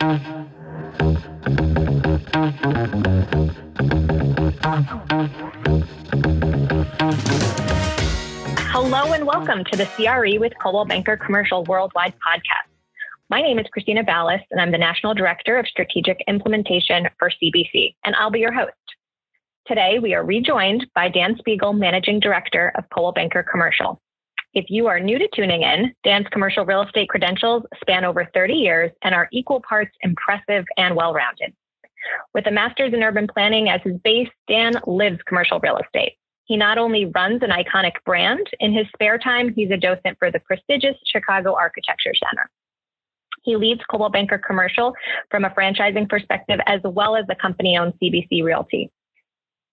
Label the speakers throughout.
Speaker 1: Hello and welcome to the CRE with Coldwell Banker Commercial Worldwide podcast. My name is Christina Ballas, and I'm the National Director of Strategic Implementation for CBC, and I'll be your host. Today, we are rejoined by Dan Spiegel, Managing Director of Coldwell Banker Commercial. If you are new to tuning in, Dan's commercial real estate credentials span over 30 years and are equal parts impressive and well rounded. With a master's in urban planning as his base, Dan lives commercial real estate. He not only runs an iconic brand, in his spare time, he's a docent for the prestigious Chicago Architecture Center. He leads Coldwell Banker Commercial from a franchising perspective as well as the company owned CBC Realty.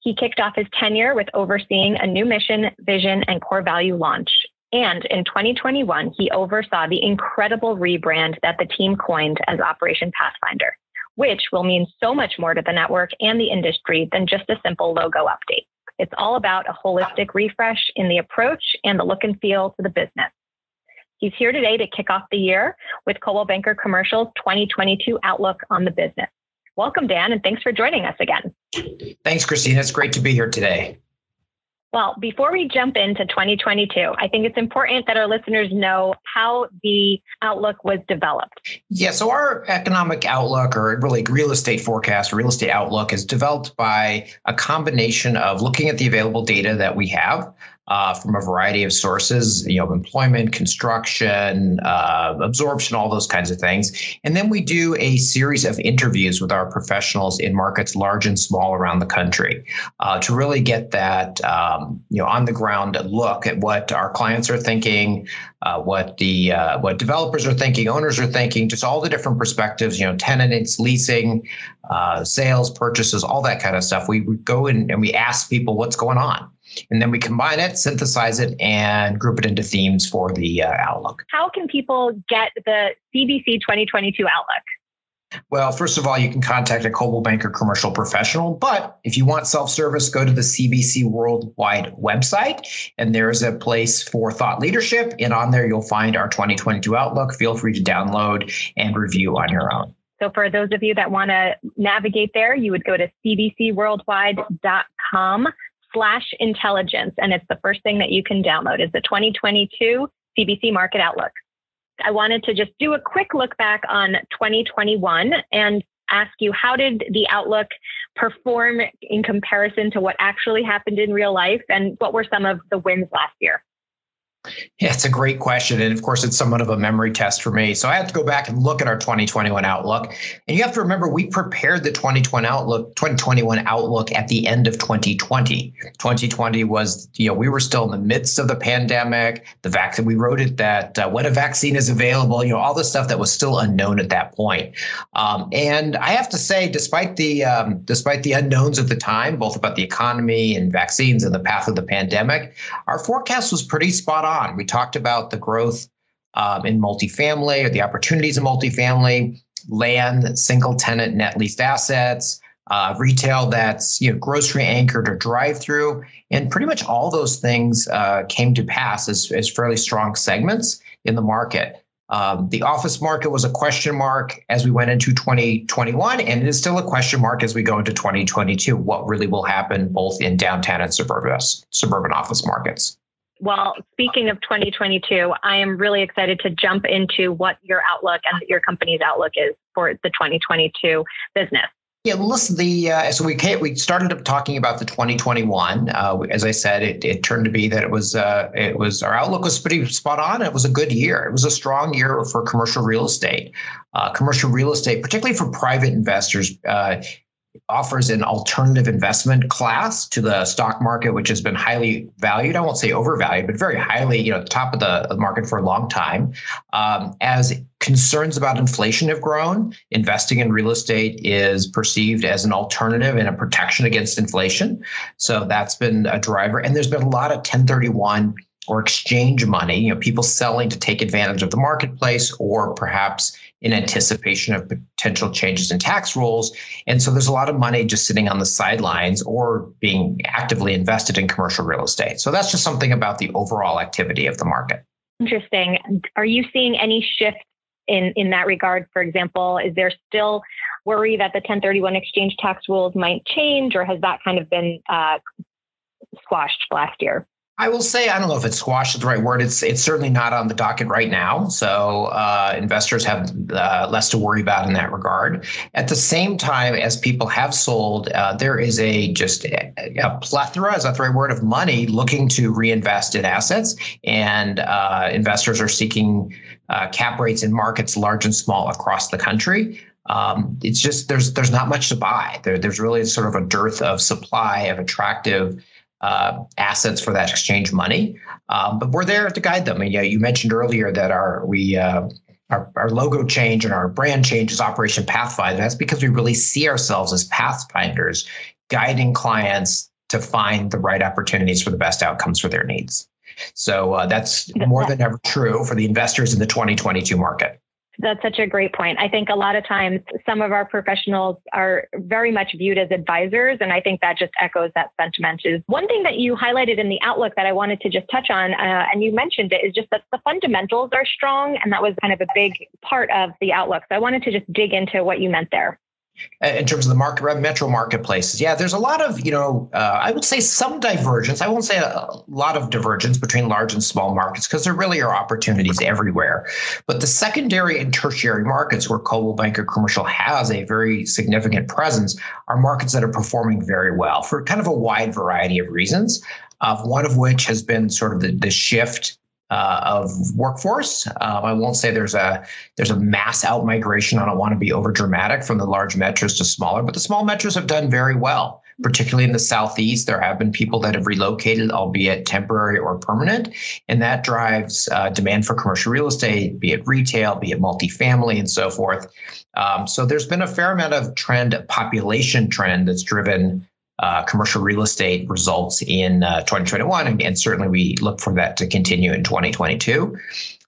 Speaker 1: He kicked off his tenure with overseeing a new mission, vision, and core value launch. And in 2021, he oversaw the incredible rebrand that the team coined as Operation Pathfinder, which will mean so much more to the network and the industry than just a simple logo update. It's all about a holistic refresh in the approach and the look and feel to the business. He's here today to kick off the year with Coldwell Banker Commercial's 2022 outlook on the business. Welcome, Dan, and thanks for joining us again.
Speaker 2: Thanks, Christina. It's great to be here today.
Speaker 1: Well, before we jump into 2022, I think it's important that our listeners know how the outlook was developed.
Speaker 2: Yeah, so our economic outlook, or really real estate forecast, real estate outlook, is developed by a combination of looking at the available data that we have, uh, from a variety of sources, you know, employment, construction, uh, absorption, all those kinds of things. And then we do a series of interviews with our professionals in markets large and small around the country uh, to really get that, um, you know, on the ground look at what our clients are thinking, uh, what the uh, what developers are thinking, owners are thinking, just all the different perspectives, you know, tenants, leasing, uh, sales, purchases, all that kind of stuff. We, we go in and we ask people what's going on and then we combine it, synthesize it, and group it into themes for the uh, Outlook.
Speaker 1: How can people get the CBC 2022 Outlook?
Speaker 2: Well, first of all, you can contact a Coldwell Banker commercial professional. But if you want self service, go to the CBC Worldwide website, and there's a place for thought leadership. And on there, you'll find our 2022 Outlook. Feel free to download and review on your own.
Speaker 1: So, for those of you that want to navigate there, you would go to cbcworldwide.com slash intelligence. And it's the first thing that you can download is the 2022 CBC Market Outlook. I wanted to just do a quick look back on 2021 and ask you how did the outlook perform in comparison to what actually happened in real life and what were some of the wins last year?
Speaker 2: Yeah, it's a great question. And of course, it's somewhat of a memory test for me. So I have to go back and look at our 2021 outlook. And you have to remember, we prepared the 2020 outlook, 2021 outlook at the end of 2020. 2020 was, you know, we were still in the midst of the pandemic. The vaccine, we wrote it that uh, when a vaccine is available, you know, all the stuff that was still unknown at that point. Um, and I have to say, despite the um, despite the unknowns at the time, both about the economy and vaccines and the path of the pandemic, our forecast was pretty spot on on. We talked about the growth um, in multifamily or the opportunities in multifamily, land, single tenant net leased assets, uh, retail that's you know grocery anchored or drive through, and pretty much all those things uh, came to pass as, as fairly strong segments in the market. Um, the office market was a question mark as we went into 2021, and it is still a question mark as we go into 2022. What really will happen both in downtown and suburban suburban office markets?
Speaker 1: Well, speaking of 2022, I am really excited to jump into what your outlook and your company's outlook is for the 2022 business.
Speaker 2: Yeah, listen. The uh, so we came, we started up talking about the 2021. Uh, as I said, it, it turned to be that it was uh, it was our outlook was pretty spot on. It was a good year. It was a strong year for commercial real estate. Uh, commercial real estate, particularly for private investors, uh, offers an alternative investment class to the stock market, which has been highly valued. I won't say overvalued, but very highly, you know, top of the market for a long time. Um, as concerns about inflation have grown, investing in real estate is perceived as an alternative and a protection against inflation. So that's been a driver. And there's been a lot of 1031 or exchange money, you know, people selling to take advantage of the marketplace or perhaps in anticipation of potential changes in tax rules. And so there's a lot of money just sitting on the sidelines or being actively invested in commercial real estate. So that's just something about the overall activity of the market.
Speaker 1: Interesting. Are you seeing any shift in, in that regard? For example, is there still worry that the 1031 exchange tax rules might change, or has that kind of been uh, squashed last year?
Speaker 2: I will say I don't know if it's squashed is the right word. It's it's certainly not on the docket right now, so uh, investors have uh, less to worry about in that regard. At the same time, as people have sold, uh, there is a just a, a, plethora is that the right word of money looking to reinvest in assets, and uh, investors are seeking uh, cap rates in markets large and small across the country. Um, it's just there's there's not much to buy. There, there's really sort of a dearth of supply of attractive uh, assets for that exchange money. Um, but we're there to guide them. And yeah, you mentioned earlier that our we uh, our, our logo change and our brand change is Operation Pathfinder. That's because we really see ourselves as pathfinders, guiding clients to find the right opportunities for the best outcomes for their needs. So uh, that's more than ever true for the investors in the 2022 market.
Speaker 1: That's such a great point. I think a lot of times some of our professionals are very much viewed as advisors. And I think that just echoes that sentiment. Is one thing that you highlighted in the outlook that I wanted to just touch on, uh, and you mentioned it, is just that the fundamentals are strong. And that was kind of a big part of the outlook. So I wanted to just dig into what you meant there
Speaker 2: in terms of the market metro marketplaces. Yeah there's a lot of you know uh, i would say some divergence. I won't say a, lot of divergence between large and small markets because there really are opportunities everywhere. But the secondary and tertiary markets where coldwell banker commercial has a very significant presence are markets that are performing very well for kind of a wide variety of reasons one of which has been sort of the, the shift uh, of workforce. Um, I won't say there's a there's a mass out migration. I don't want to be over dramatic from the large metros to smaller, but the small metros have done very well. Particularly in the southeast, there have been people that have relocated, albeit temporary or permanent, and that drives uh, demand for commercial real estate, be it retail, be it multifamily, and so forth. Um, so there's been a fair amount of trend, population trend that's driven uh, commercial real estate results in uh, 2021, and, and, certainly we look for that to continue in 2022.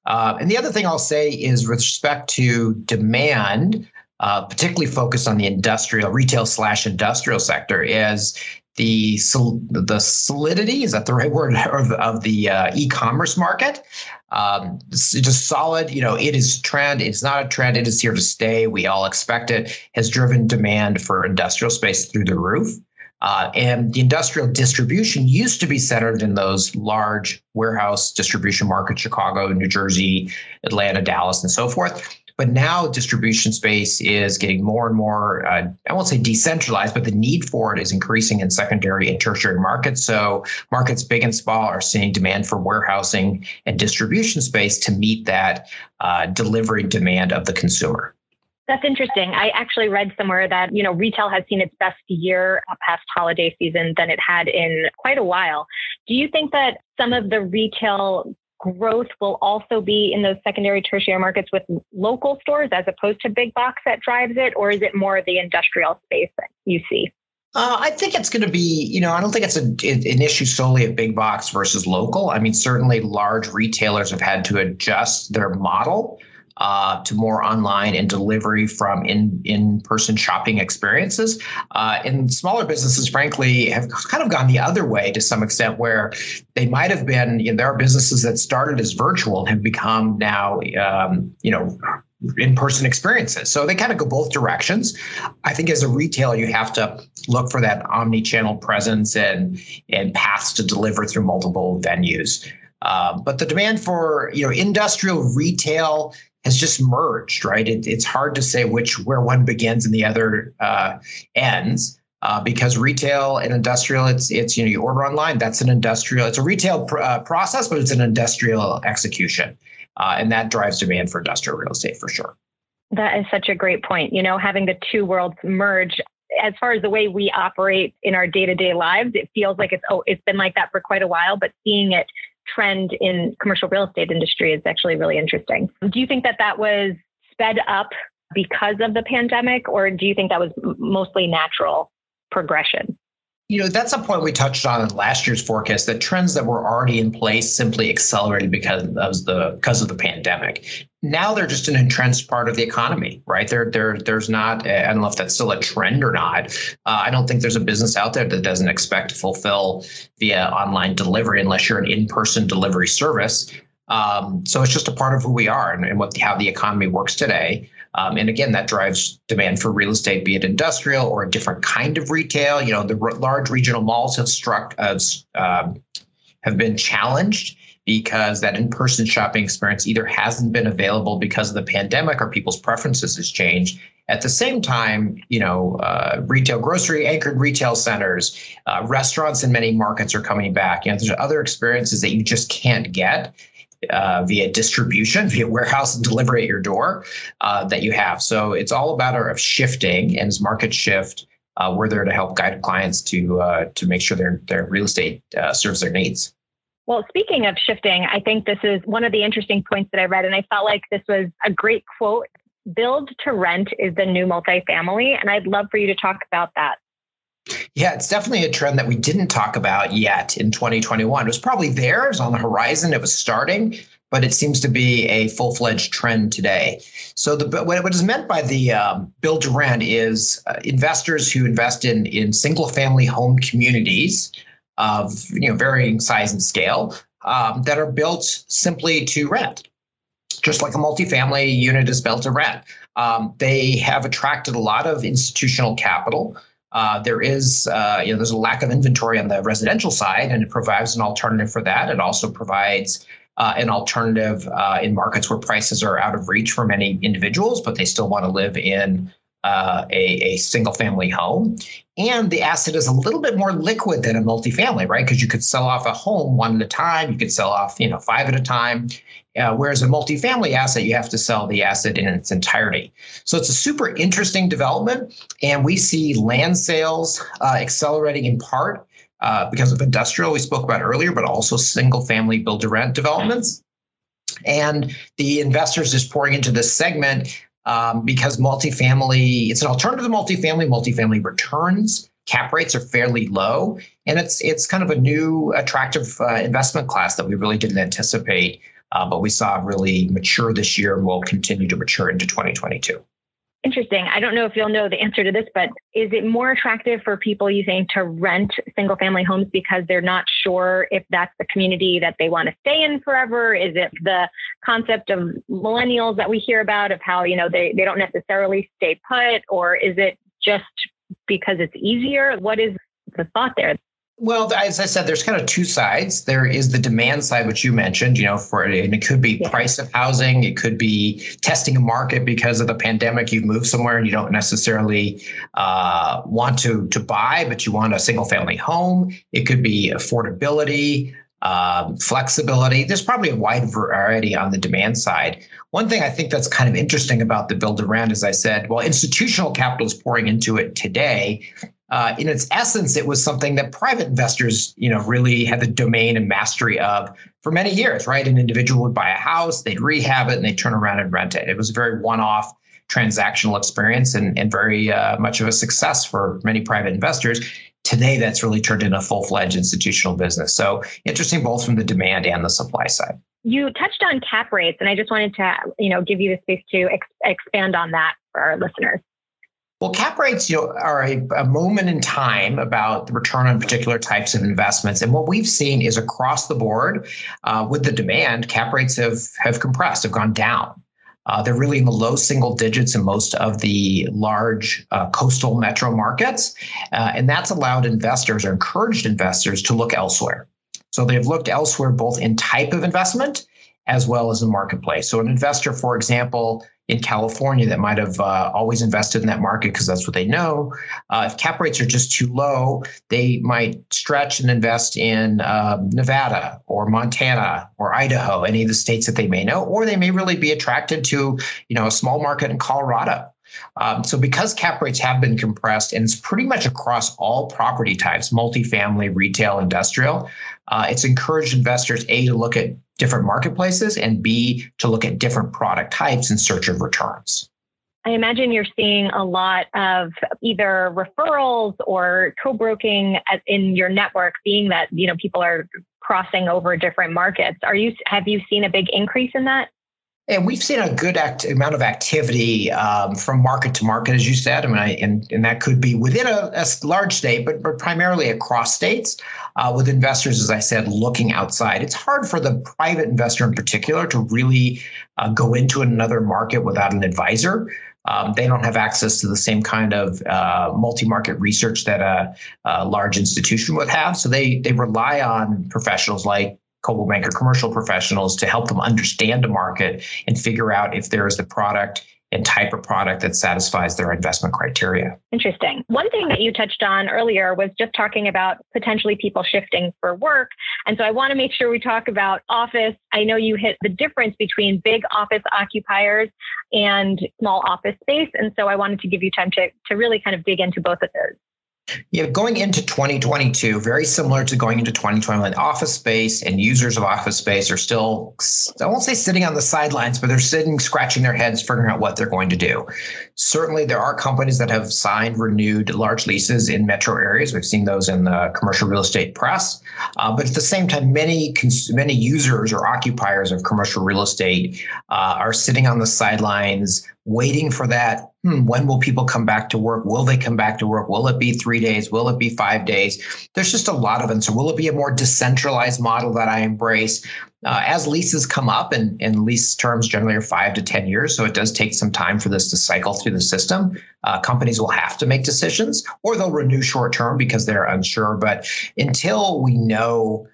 Speaker 2: Uh, and the other thing I'll say is with respect to demand, uh, particularly focused on the industrial, retail slash industrial sector, is the the solidity is that the right word of, of the uh, e-commerce market. Um, it's just solid. You know, it is trend. It's not a trend. It is here to stay. We all expect it. Has driven demand for industrial space through the roof. Uh, and the industrial distribution used to be centered in those large warehouse distribution markets, Chicago, New Jersey, Atlanta, Dallas, and so forth. But now distribution space is getting more and more, uh, I won't say decentralized, but the need for it is increasing in secondary and tertiary markets. So markets big and small are seeing demand for warehousing and distribution space to meet that uh, delivery demand of the consumer.
Speaker 1: That's interesting. I actually read somewhere that, you know, retail has seen its best year past holiday season than it had in quite a while. Do you think that some of the retail growth will also be in those secondary tertiary markets with local stores as opposed to big box that drives it or is it more the industrial space that you see
Speaker 2: uh, I think it's going to be, you know, I don't think it's a, an issue solely of big box versus local. I mean, certainly large retailers have had to adjust their model uh, to more online and delivery from in in person shopping experiences. Uh, and smaller businesses, frankly, have kind of gone the other way to some extent, where they might have been. You know, there are businesses that started as virtual have become now, um, you know, in-person experiences. So they kind of go both directions. I think as a retailer, you have to look for that omni-channel presence and and paths to deliver through multiple venues. Uh, but the demand for you know industrial retail has just merged, right? It, it's hard to say which where one begins and the other uh, ends. Uh, because retail and industrial, it's it's you know you order online. That's an industrial. It's a retail pr- uh, process, but it's an industrial execution, uh, and that drives demand for industrial real estate for sure.
Speaker 1: That is such a great point. You know, having the two worlds merge. As far as the way we operate in our day to day lives, it feels like it's oh, it's been like that for quite a while. But seeing it trend in commercial real estate industry is actually really interesting. Do you think that that was sped up because of the pandemic, or do you think that was mostly natural progression?
Speaker 2: You know, that's a point we touched on in last year's forecast that trends that were already in place simply accelerated because of the because of the pandemic. Now they're just an entrenched part of the economy, right? There, there, there's not. I don't know if that's still a trend or not. Uh, I don't think there's a business out there that doesn't expect to fulfill via online delivery unless you're an in-person delivery service. Um, so it's just a part of who we are and, and what how the economy works today. Um, and again, that drives demand for real estate, be it industrial or a different kind of retail. You know, the r- large regional malls have struck as um, have been challenged because that in-person shopping experience either hasn't been available because of the pandemic or people's preferences has changed. At the same time, you know, uh, retail, grocery anchored retail centers, uh, restaurants in many markets are coming back. You know, there's other experiences that you just can't get uh, via distribution, via warehouse and delivery at your door uh, that you have. So it's all a matter of shifting, and as markets shift, uh, we're there to help guide clients to uh, to make sure their their real estate uh, serves their needs.
Speaker 1: Well, speaking of shifting, I think this is one of the interesting points that I read, and I felt like this was a great quote. Build to rent is the new multifamily, and I'd love for you to talk about that.
Speaker 2: Yeah, it's definitely a trend that we didn't talk about yet in 2021. It was probably there, it was on the horizon, it was starting, but it seems to be a full fledged trend today. So, the, what is meant by the um, build to rent is uh, investors who invest in, in single family home communities of you know varying size and scale um, that are built simply to rent. Just like a multifamily unit is built to rent. Um, they have attracted a lot of institutional capital uh, there is, uh, you know, there's a lack of inventory on the residential side, and it provides an alternative for that. It also provides uh, an alternative uh, in markets where prices are out of reach for many individuals, but they still want to live in uh, a, a single family home. And the asset is a little bit more liquid than a multifamily, right? Because you could sell off a home one at a time, you could sell off, you know, five at a time. Uh, whereas a multifamily asset, you have to sell the asset in its entirety. So it's a super interesting development. And we see land sales uh, accelerating in part uh, because of industrial, we spoke about earlier, but also single family build to rent developments. And the investors is pouring into this segment um, because multifamily, it's an alternative to multifamily. Multifamily returns, cap rates are fairly low, and it's it's kind of a new attractive uh, investment class that we really didn't anticipate, uh, but we saw really mature this year and will continue to mature into 2022.
Speaker 1: Interesting. I don't know if you'll know the answer to this, but is it more attractive for people you think to rent single family homes because they're not sure if that's the community that they want to stay in forever? Is it the concept of millennials that we hear about of how, you know, they, they don't necessarily stay put, or is it just because it's easier? What is the thought there?
Speaker 2: Well, as I said, there's kind of two sides. There is the demand side, which you mentioned, you know, for and it could be yeah. price of housing, it could be testing a market because of the pandemic. You've moved somewhere and you don't necessarily uh, want to to buy, but you want a single family home. It could be affordability, um, flexibility. There's probably a wide variety on the demand side. One thing I think that's kind of interesting about the build rent, as I said, well, institutional capital is pouring into it today uh, in its essence, it was something that private investors, you know, really had the domain and mastery of for many years. Right, an individual would buy a house, they'd rehab it, and they'd turn around and rent it. It was a very one-off transactional experience and, and very uh, much of a success for many private investors. Today, that's really turned into a full-fledged institutional business. So interesting, both from the demand and the supply side.
Speaker 1: You touched on cap rates, and I just wanted to, you know, give you the space to ex- expand on that for our listeners.
Speaker 2: Well, cap rates, you know, are a, a, moment in time about the return on particular types of investments, and what we've seen is across the board, uh, with the demand, cap rates have have compressed, have gone down. Uh, they're really in the low single digits in most of the large uh, coastal metro markets, uh, and that's allowed investors or encouraged investors to look elsewhere. So they've looked elsewhere both in type of investment as well as the marketplace. So an investor, for example, in California that might have uh, always invested in that market because that's what they know. Uh, if cap rates are just too low, they might stretch and invest in uh, Nevada or Montana or Idaho, any of the states that they may know, or they may really be attracted to you know a small market in Colorado. Um, so because cap rates have been compressed and it's pretty much across all property types, multifamily, retail, industrial, uh, it's encouraged investors a to look at different marketplaces and b to look at different product types in search of returns.
Speaker 1: I imagine you're seeing a lot of either referrals or co-broking in your network, being that you know people are crossing over different markets. Are you have you seen a big increase in that?
Speaker 2: And we've seen a good act, amount of activity um, from market to market, as you said. I mean, I, and, and that could be within a, a large state, but, but primarily across states, uh, with investors, as I said, looking outside. It's hard for the private investor in particular to really uh, go into another market without an advisor. Um, they don't have access to the same kind of uh, multi-market research that a, a, large institution would have. So they they rely on professionals like Coldwell Banker commercial professionals to help them understand the market and figure out if there is the product and type of product that satisfies their investment criteria.
Speaker 1: Interesting. One thing that you touched on earlier was just talking about potentially people shifting for work. And so I want to make sure we talk about office. I know you hit the difference between big office occupiers and small office space. And so I wanted to give you time to, to really kind of dig into both of those.
Speaker 2: Yeah, going into 2022, very similar to going into 2021, office space and users of office space are still, I won't say sitting on the sidelines, but they're sitting, scratching their heads, figuring out what they're going to do. Certainly, there are companies that have signed, renewed large leases in metro areas. We've seen those in the commercial real estate press. Uh, but at the same time, many, many users or occupiers of commercial real estate uh, are sitting on the sidelines, waiting for that. Hmm, when will people come back to work? Will they come back to work? Will it be three days? Will it be five days? There's just a lot of uncertainty. Will it be a more decentralized model that I embrace? Uh, as leases come up, and, and lease terms generally are five to 10 years, so it does take some time for this to cycle through the system. Uh, companies will have to make decisions or they'll renew short term because they're unsure. But until we know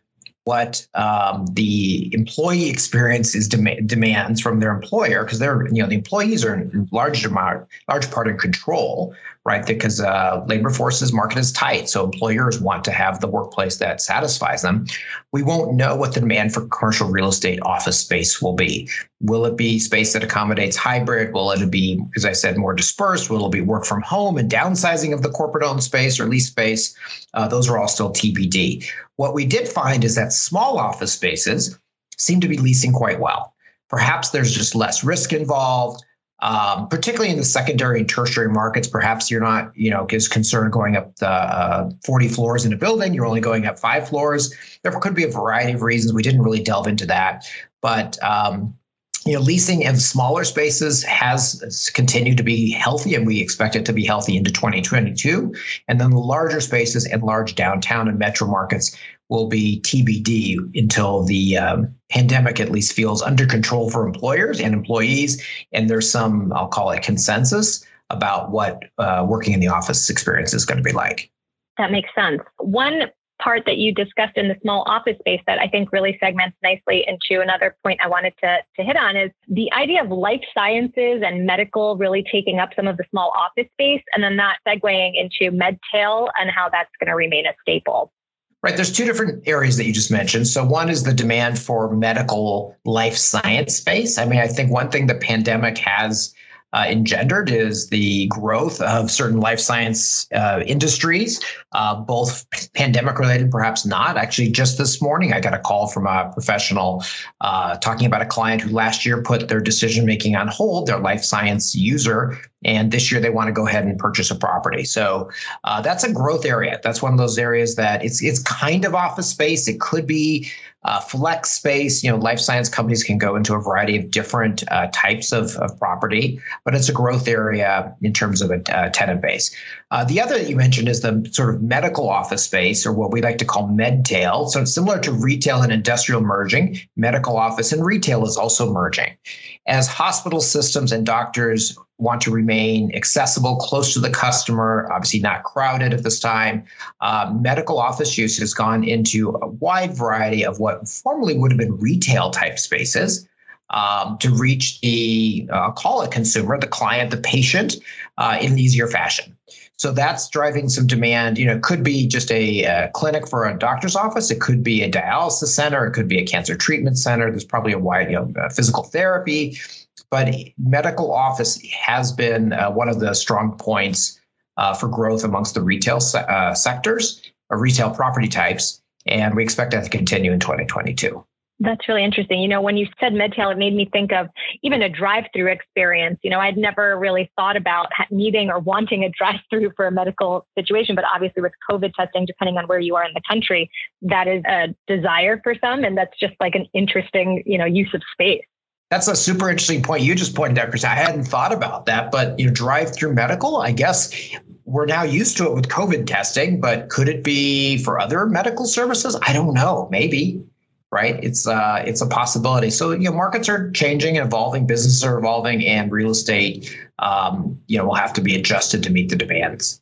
Speaker 2: what um, the employee experience is dem- demands from their employer because they're you know the employees are in large amount large part in control right? Because uh, labor forces market is tight so employers want to have the workplace that satisfies them. We won't know what the demand for commercial real estate office space will be. Will it be space that accommodates hybrid? Will it be as i said more dispersed? Will it be work from home and downsizing of the corporate owned space or lease space? Uh, those are all still tbd what we did find is that small office spaces seem to be leasing quite well. Perhaps there's just less risk involved. Um, particularly in the secondary and tertiary markets, perhaps you're not, you know, as concerned going up the uh, 40 floors in a building. You're only going up five floors. There could be a variety of reasons. We didn't really delve into that, but um, you know, leasing in smaller spaces has continued to be healthy, and we expect it to be healthy into 2022. And then the larger spaces and large downtown and metro markets will be TBD until the um, pandemic at least feels under control for employers and employees. And there's some, I'll call it consensus about what uh, working in the office experience is going to be like.
Speaker 1: That makes sense. One part that you discussed in the small office space that I think really segments nicely into another point I wanted to, to hit on is the idea of life sciences and medical really taking up some of the small office space and then that segueing into medtail and how that's going to remain a staple.
Speaker 2: Right. There's two different areas that you just mentioned. So one is the demand for medical life science space. I mean, I think one thing the pandemic has uh, engendered is the growth of certain life science uh, industries, uh, both pandemic related, perhaps not. Actually, just this morning, I got a call from a professional uh, talking about a client who last year put their decision making on hold, their life science user, and this year they want to go ahead and purchase a property. So uh, that's a growth area. That's one of those areas that it's it's kind of office space. It could be uh, flex space, you know, life science companies can go into a variety of different uh, types of, of property, but it's a growth area in terms of a uh, tenant base. Uh, the other that you mentioned is the sort of medical office space, or what we like to call medtail. So it's similar to retail and industrial merging. Medical office and retail is also merging. As hospital systems and doctors want to remain accessible, close to the customer, obviously not crowded at this time. Uh, medical office use has gone into a wide variety of what formerly would have been retail type spaces. Um, to reach the uh, call it consumer, the client, the patient, uh, in an easier fashion. So that's driving some demand. You know, it could be just a, a, clinic for a doctor's office. It could be a dialysis center. It could be a cancer treatment center. There's probably a wide, you know, uh, physical therapy but medical office has been uh, one of the strong points uh, for growth amongst the retail se- uh, sectors or retail property types. And we expect that to continue in 2022.
Speaker 1: That's really interesting. You know, when you said medtail, it made me think of even a drive-through experience. You know, I'd never really thought about needing or wanting a drive-through for a medical situation, but obviously with COVID testing, depending on where you are in the country, that is a desire for some, and that's just like an interesting, you know, use of space.
Speaker 2: That's a super interesting point you just pointed out, Chris. I hadn't thought about that, but you know, drive-through medical. I guess we're now used to it with COVID testing, but could it be for other medical services? I don't know. Maybe, right? It's uh, it's a possibility. So you know, markets are changing and evolving, businesses are evolving, and real estate, um, you know, will have to be adjusted to meet the demands.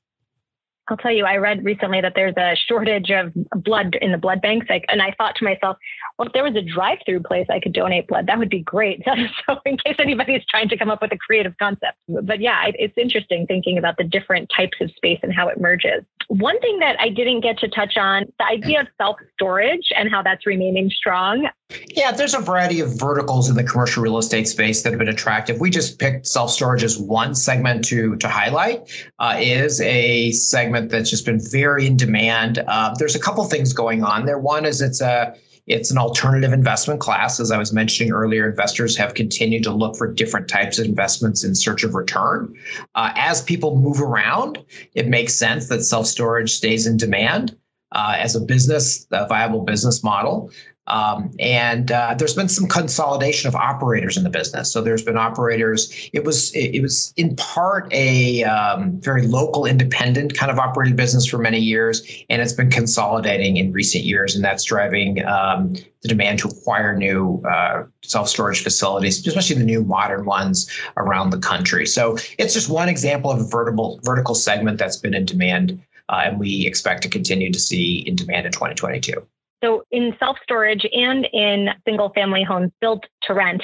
Speaker 1: I'll tell you, I read recently that there's a shortage of blood in the blood banks. Like, and I thought to myself, well, if there was a drive-through place I could donate blood, that would be great. So, in case anybody is trying to come up with a creative concept, but yeah, it's interesting thinking about the different types of space and how it merges. One thing that I didn't get to touch on, the idea of self-storage and how that's remaining strong.
Speaker 2: Yeah, there's a variety of verticals in the commercial real estate space that have been attractive. We just picked self-storage as one segment to to highlight. Uh, is a segment that's just been very in demand. Uh, there's a couple things going on there. One is it's a it's an alternative investment class. As I was mentioning earlier, investors have continued to look for different types of investments in search of return. Uh, as people move around, it makes sense that self storage stays in demand. Uh, as a business, a viable business model. Um, and uh, there's been some consolidation of operators in the business. So there's been operators. It was it, it was in part a um, very local, independent kind of operating business for many years, and it's been consolidating in recent years, and that's driving um, the demand to acquire new uh, self storage facilities, especially the new modern ones around the country. So it's just one example of a vertical vertical segment that's been in demand, uh, and we expect to continue to see in demand in 2022.
Speaker 1: So, in self storage and in single family homes built to rent,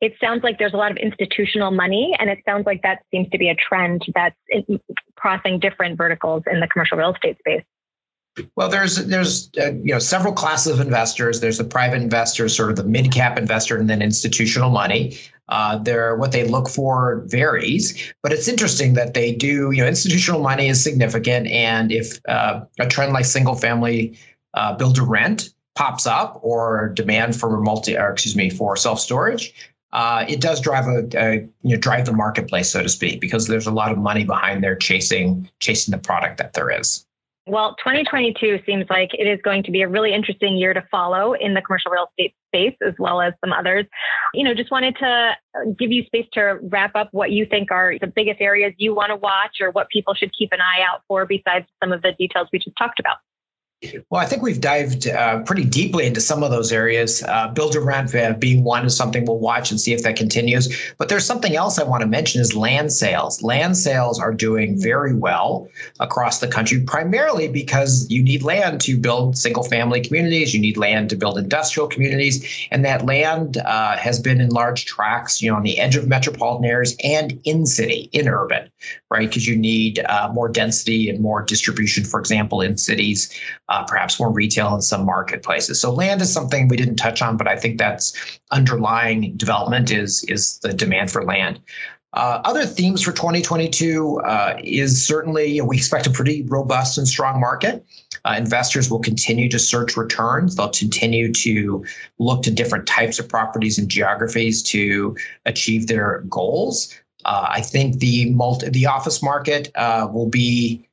Speaker 1: it sounds like there's a lot of institutional money, and it sounds like that seems to be a trend that's crossing different verticals in the commercial real estate space.
Speaker 2: Well, there's there's uh, you know several classes of investors. There's the private investors, sort of the mid cap investor, and then institutional money. Uh, what they look for varies, but it's interesting that they do. You know, institutional money is significant, and if uh, a trend like single family uh, build to rent pops up or demand for multi or excuse me for self storage uh, it does drive a, a, you know drive the marketplace so to speak because there's a lot of money behind there chasing chasing the product that there is.
Speaker 1: Well 2022 seems like it is going to be a really interesting year to follow in the commercial real estate space as well as some others. You know just wanted to give you space to wrap up what you think are the biggest areas you want to watch or what people should keep an eye out for besides some of the details we just talked about
Speaker 2: well, I think we've dived uh, pretty deeply into some of those areas. Uh, build rent being one is something we'll watch and see if that continues. But there's something else I want to mention is land sales. Land sales are doing very well across the country, primarily because you need land to build single family communities. You need land to build industrial communities. And that land uh, has been in large tracts, you know, on the edge of metropolitan areas and in city, in urban, right? Because you need uh, more density and more distribution, for example, in cities uh, perhaps more retail in some marketplaces. So land is something we didn't touch on, but I think that's underlying development is is the demand for land. Uh, other themes for 2022 uh, is certainly we expect a pretty robust and strong market. Uh, investors will continue to search returns. They'll continue to look to different types of properties and geographies to achieve their goals. Uh, I think the multi, the office market uh, will be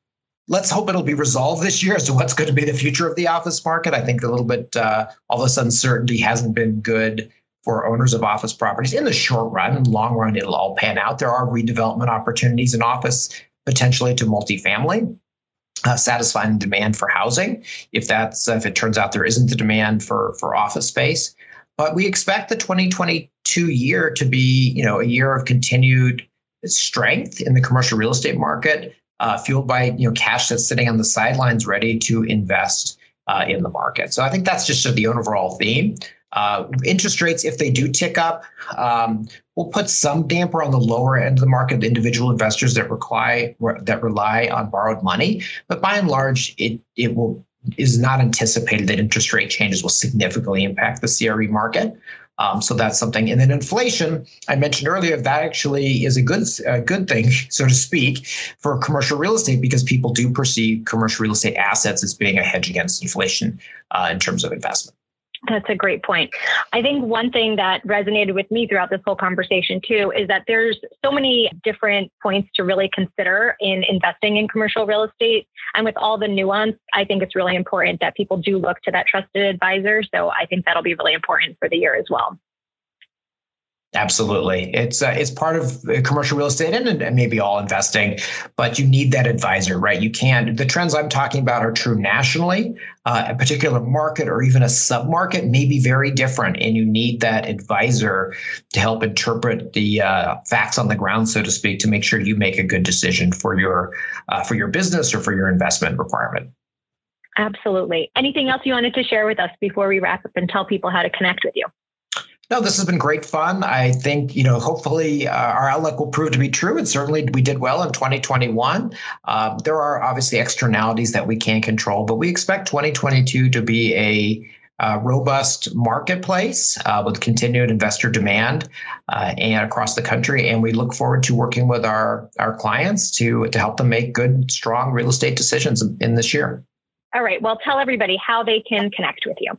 Speaker 2: let's hope it'll be resolved this year as to what's going to be the future of the office market. I think a little bit uh, all this uncertainty hasn't been good for owners of office properties in the short run. In the long run, it'll all pan out. There are redevelopment opportunities in office potentially to multifamily. Uh, satisfying demand for housing if that's if it turns out there isn't the demand for for office space but we expect the 2022 year to be you know a year of continued strength in the commercial real estate market uh, fueled by you know cash that's sitting on the sidelines ready to invest uh, in the market. So I think that's just the overall theme. Uh, interest rates, if they do tick up, um, will put some damper on the lower end of the market, the individual investors that rely that rely on borrowed money. But by and large, it it will is not anticipated that interest rate changes will significantly impact the CRE market. Um, so that's something. And then inflation, I mentioned earlier, that actually is a good a good thing, so to speak, for commercial real estate because people do perceive commercial real estate assets as being a hedge against inflation uh, in terms of investment.
Speaker 1: That's a great point. I think one thing that resonated with me throughout this whole conversation too is that there's so many different points to really consider in investing in commercial real estate. And with all the nuance, I think it's really important that people do look to that trusted advisor. So I think that'll be really important for the year as well.
Speaker 2: Absolutely, it's uh, it's part of uh, commercial real estate and, and maybe all investing, but you need that advisor, right? You can't. The trends I'm talking about are true nationally. Uh, a particular market or even a sub market may be very different, and you need that advisor to help interpret the uh, facts on the ground, so to speak, to make sure you make a good decision for your uh, for your business or for your investment requirement.
Speaker 1: Absolutely. Anything else you wanted to share with us before we wrap up and tell people how to connect with you?
Speaker 2: No, this has been great fun. I think, you know, hopefully uh, our outlook will prove to be true. And certainly we did well in 2021. Uh, there are obviously externalities that we can't control, but we expect 2022 to be a uh, robust marketplace uh, with continued investor demand uh, and across the country. And we look forward to working with our, our clients to, to help them make good, strong real estate decisions in this year.
Speaker 1: All right. Well, tell everybody how they can connect with you.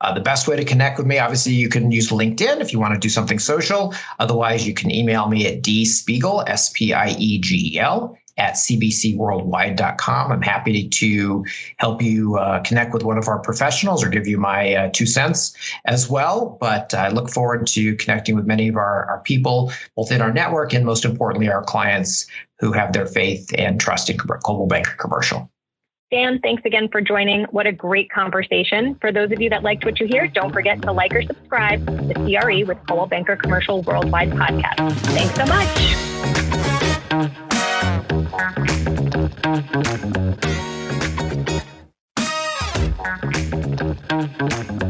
Speaker 2: Uh, the best way to connect with me, obviously, you can use LinkedIn if you want to do something social. Otherwise, you can email me at dspiegel, S P I E G E L, at cbcworldwide.com. I'm happy to help you uh, connect with one of our professionals or give you my uh, two cents as well. But I look forward to connecting with many of our, our people, both in our network and most importantly, our clients who have their faith and trust in Coldwell Banker Commercial.
Speaker 1: Dan, thanks again for joining. What a great conversation. For those of you that liked what you hear, don't forget to like or subscribe to the CRE with Coldwell Banker Commercial Worldwide podcast. Thanks so much.